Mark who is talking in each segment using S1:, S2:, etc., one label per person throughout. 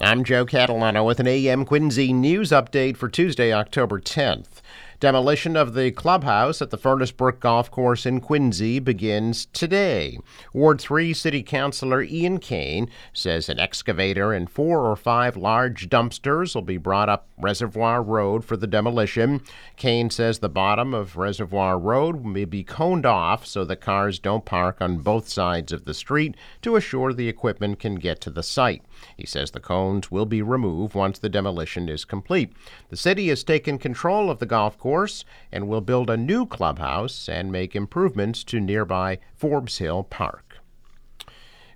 S1: I'm Joe Catalano with an AM Quincy news update for Tuesday, October 10th. Demolition of the clubhouse at the Furnace Brook Golf Course in Quincy begins today. Ward 3 City Councilor Ian Cain says an excavator and four or five large dumpsters will be brought up Reservoir Road for the demolition. Cain says the bottom of Reservoir Road may be coned off so the cars don't park on both sides of the street to assure the equipment can get to the site. He says the cones will be removed once the demolition is complete. The city has taken control of the golf course and will build a new clubhouse and make improvements to nearby Forbes Hill Park.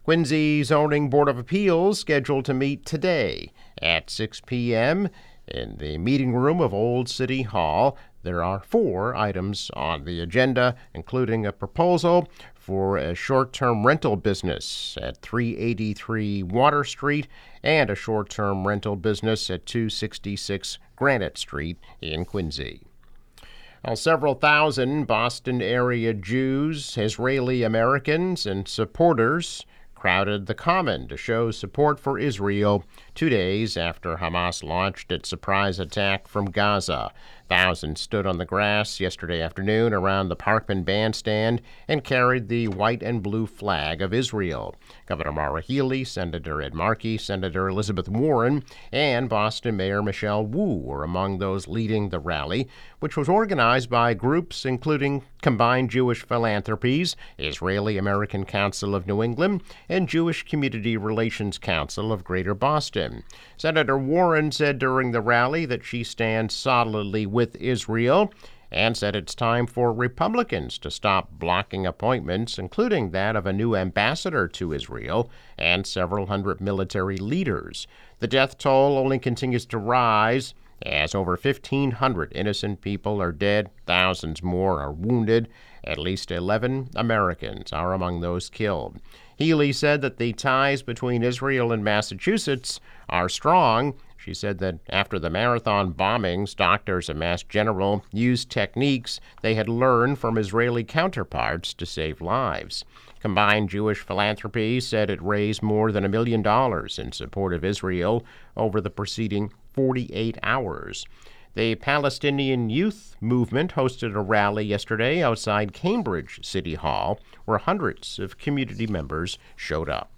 S1: Quincy Zoning Board of Appeals scheduled to meet today at 6 p.m. in the meeting room of Old City Hall. There are four items on the agenda, including a proposal for a short term rental business at 383 Water Street and a short term rental business at 266 Granite Street in Quincy. Well, several thousand Boston area Jews, Israeli Americans, and supporters crowded the Common to show support for Israel two days after Hamas launched its surprise attack from Gaza. Thousands stood on the grass yesterday afternoon around the Parkman Bandstand and carried the white and blue flag of Israel. Governor Maura Healey, Senator Ed Markey, Senator Elizabeth Warren, and Boston Mayor Michelle Wu were among those leading the rally, which was organized by groups including Combined Jewish Philanthropies, Israeli American Council of New England, and Jewish Community Relations Council of Greater Boston. Senator Warren said during the rally that she stands solidly with Israel and said it's time for Republicans to stop blocking appointments, including that of a new ambassador to Israel and several hundred military leaders. The death toll only continues to rise as over 1,500 innocent people are dead, thousands more are wounded. At least 11 Americans are among those killed. Healey said that the ties between Israel and Massachusetts are strong she said that after the marathon bombings, doctors and Mass General used techniques they had learned from Israeli counterparts to save lives. Combined Jewish Philanthropy said it raised more than a million dollars in support of Israel over the preceding 48 hours. The Palestinian Youth Movement hosted a rally yesterday outside Cambridge City Hall where hundreds of community members showed up.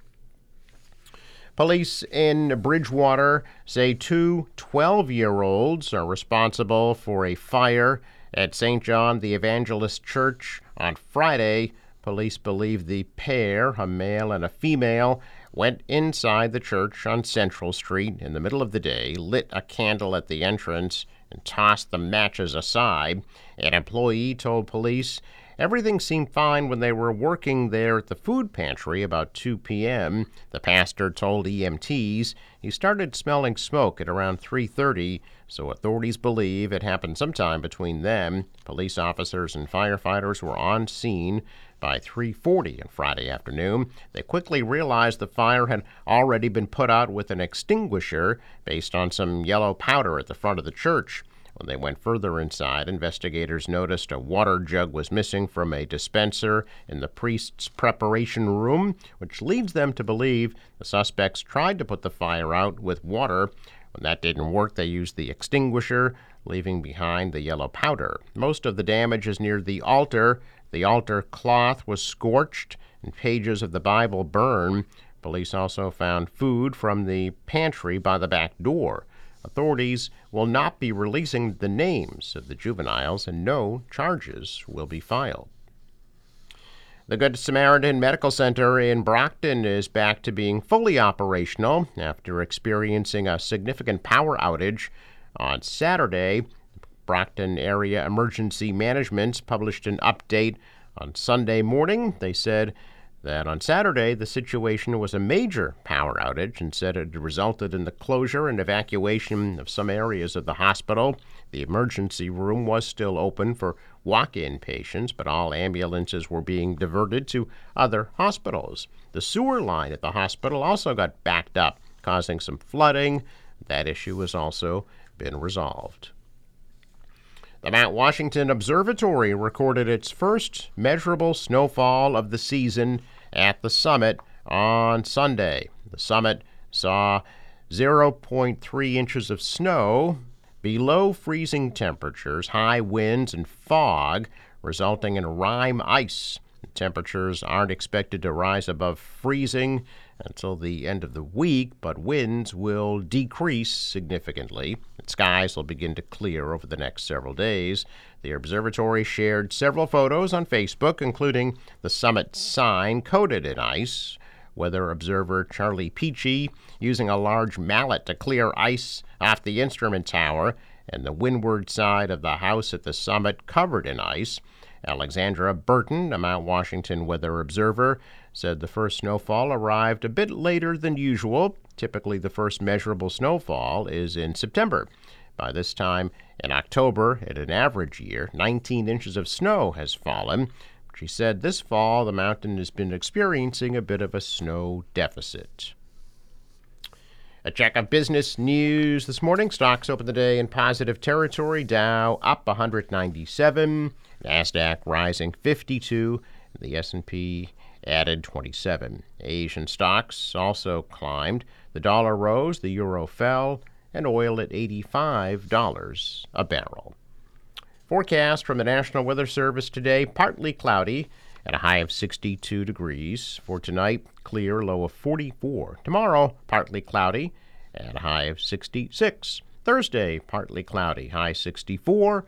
S1: Police in Bridgewater say two 12 year olds are responsible for a fire at St. John the Evangelist Church on Friday. Police believe the pair, a male and a female, went inside the church on Central Street in the middle of the day, lit a candle at the entrance, and tossed the matches aside. An employee told police Everything seemed fine when they were working there at the food pantry about 2 p.m. The pastor told EMTs he started smelling smoke at around 3:30, so authorities believe it happened sometime between them. Police officers and firefighters were on scene by 3:40 on Friday afternoon. They quickly realized the fire had already been put out with an extinguisher based on some yellow powder at the front of the church. When they went further inside, investigators noticed a water jug was missing from a dispenser in the priest's preparation room, which leads them to believe the suspects tried to put the fire out with water. When that didn't work, they used the extinguisher, leaving behind the yellow powder. Most of the damage is near the altar. The altar cloth was scorched and pages of the Bible burned. Police also found food from the pantry by the back door. Authorities will not be releasing the names of the juveniles and no charges will be filed. The Good Samaritan Medical Center in Brockton is back to being fully operational after experiencing a significant power outage on Saturday. Brockton Area Emergency Management published an update on Sunday morning. They said that on Saturday the situation was a major power outage and said it resulted in the closure and evacuation of some areas of the hospital. The emergency room was still open for walk in patients, but all ambulances were being diverted to other hospitals. The sewer line at the hospital also got backed up, causing some flooding. That issue has also been resolved. The Mount Washington Observatory recorded its first measurable snowfall of the season at the summit on Sunday. The summit saw 0.3 inches of snow, below freezing temperatures, high winds, and fog, resulting in rime ice. Temperatures aren't expected to rise above freezing until the end of the week, but winds will decrease significantly. Skies will begin to clear over the next several days. The observatory shared several photos on Facebook, including the summit sign coated in ice. Weather observer Charlie Peachey using a large mallet to clear ice off the instrument tower and the windward side of the house at the summit covered in ice. Alexandra Burton, a Mount Washington weather observer, said the first snowfall arrived a bit later than usual. Typically, the first measurable snowfall is in September. By this time in October, at an average year, 19 inches of snow has fallen. She said this fall the mountain has been experiencing a bit of a snow deficit. A check of business news this morning. Stocks open the day in positive territory. Dow up 197, Nasdaq rising 52, the S&P added 27. Asian stocks also climbed. The dollar rose, the euro fell, and oil at $85 a barrel. Forecast from the National Weather Service today partly cloudy at a high of 62 degrees. For tonight, clear, low of 44. Tomorrow, partly cloudy at a high of 66. Thursday, partly cloudy, high 64.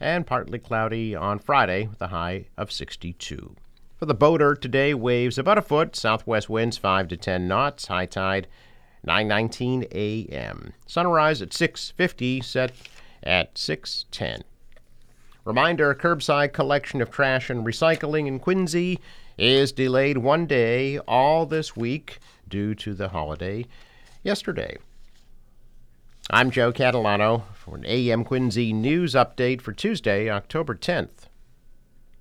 S1: And partly cloudy on Friday with a high of 62. For the boater, today waves about a foot, southwest winds 5 to 10 knots, high tide 9:19 a.m. Sunrise at 6:50, set at 6:10. Reminder curbside collection of trash and recycling in Quincy is delayed one day all this week due to the holiday yesterday. I'm Joe Catalano for an AM Quincy news update for Tuesday, October 10th.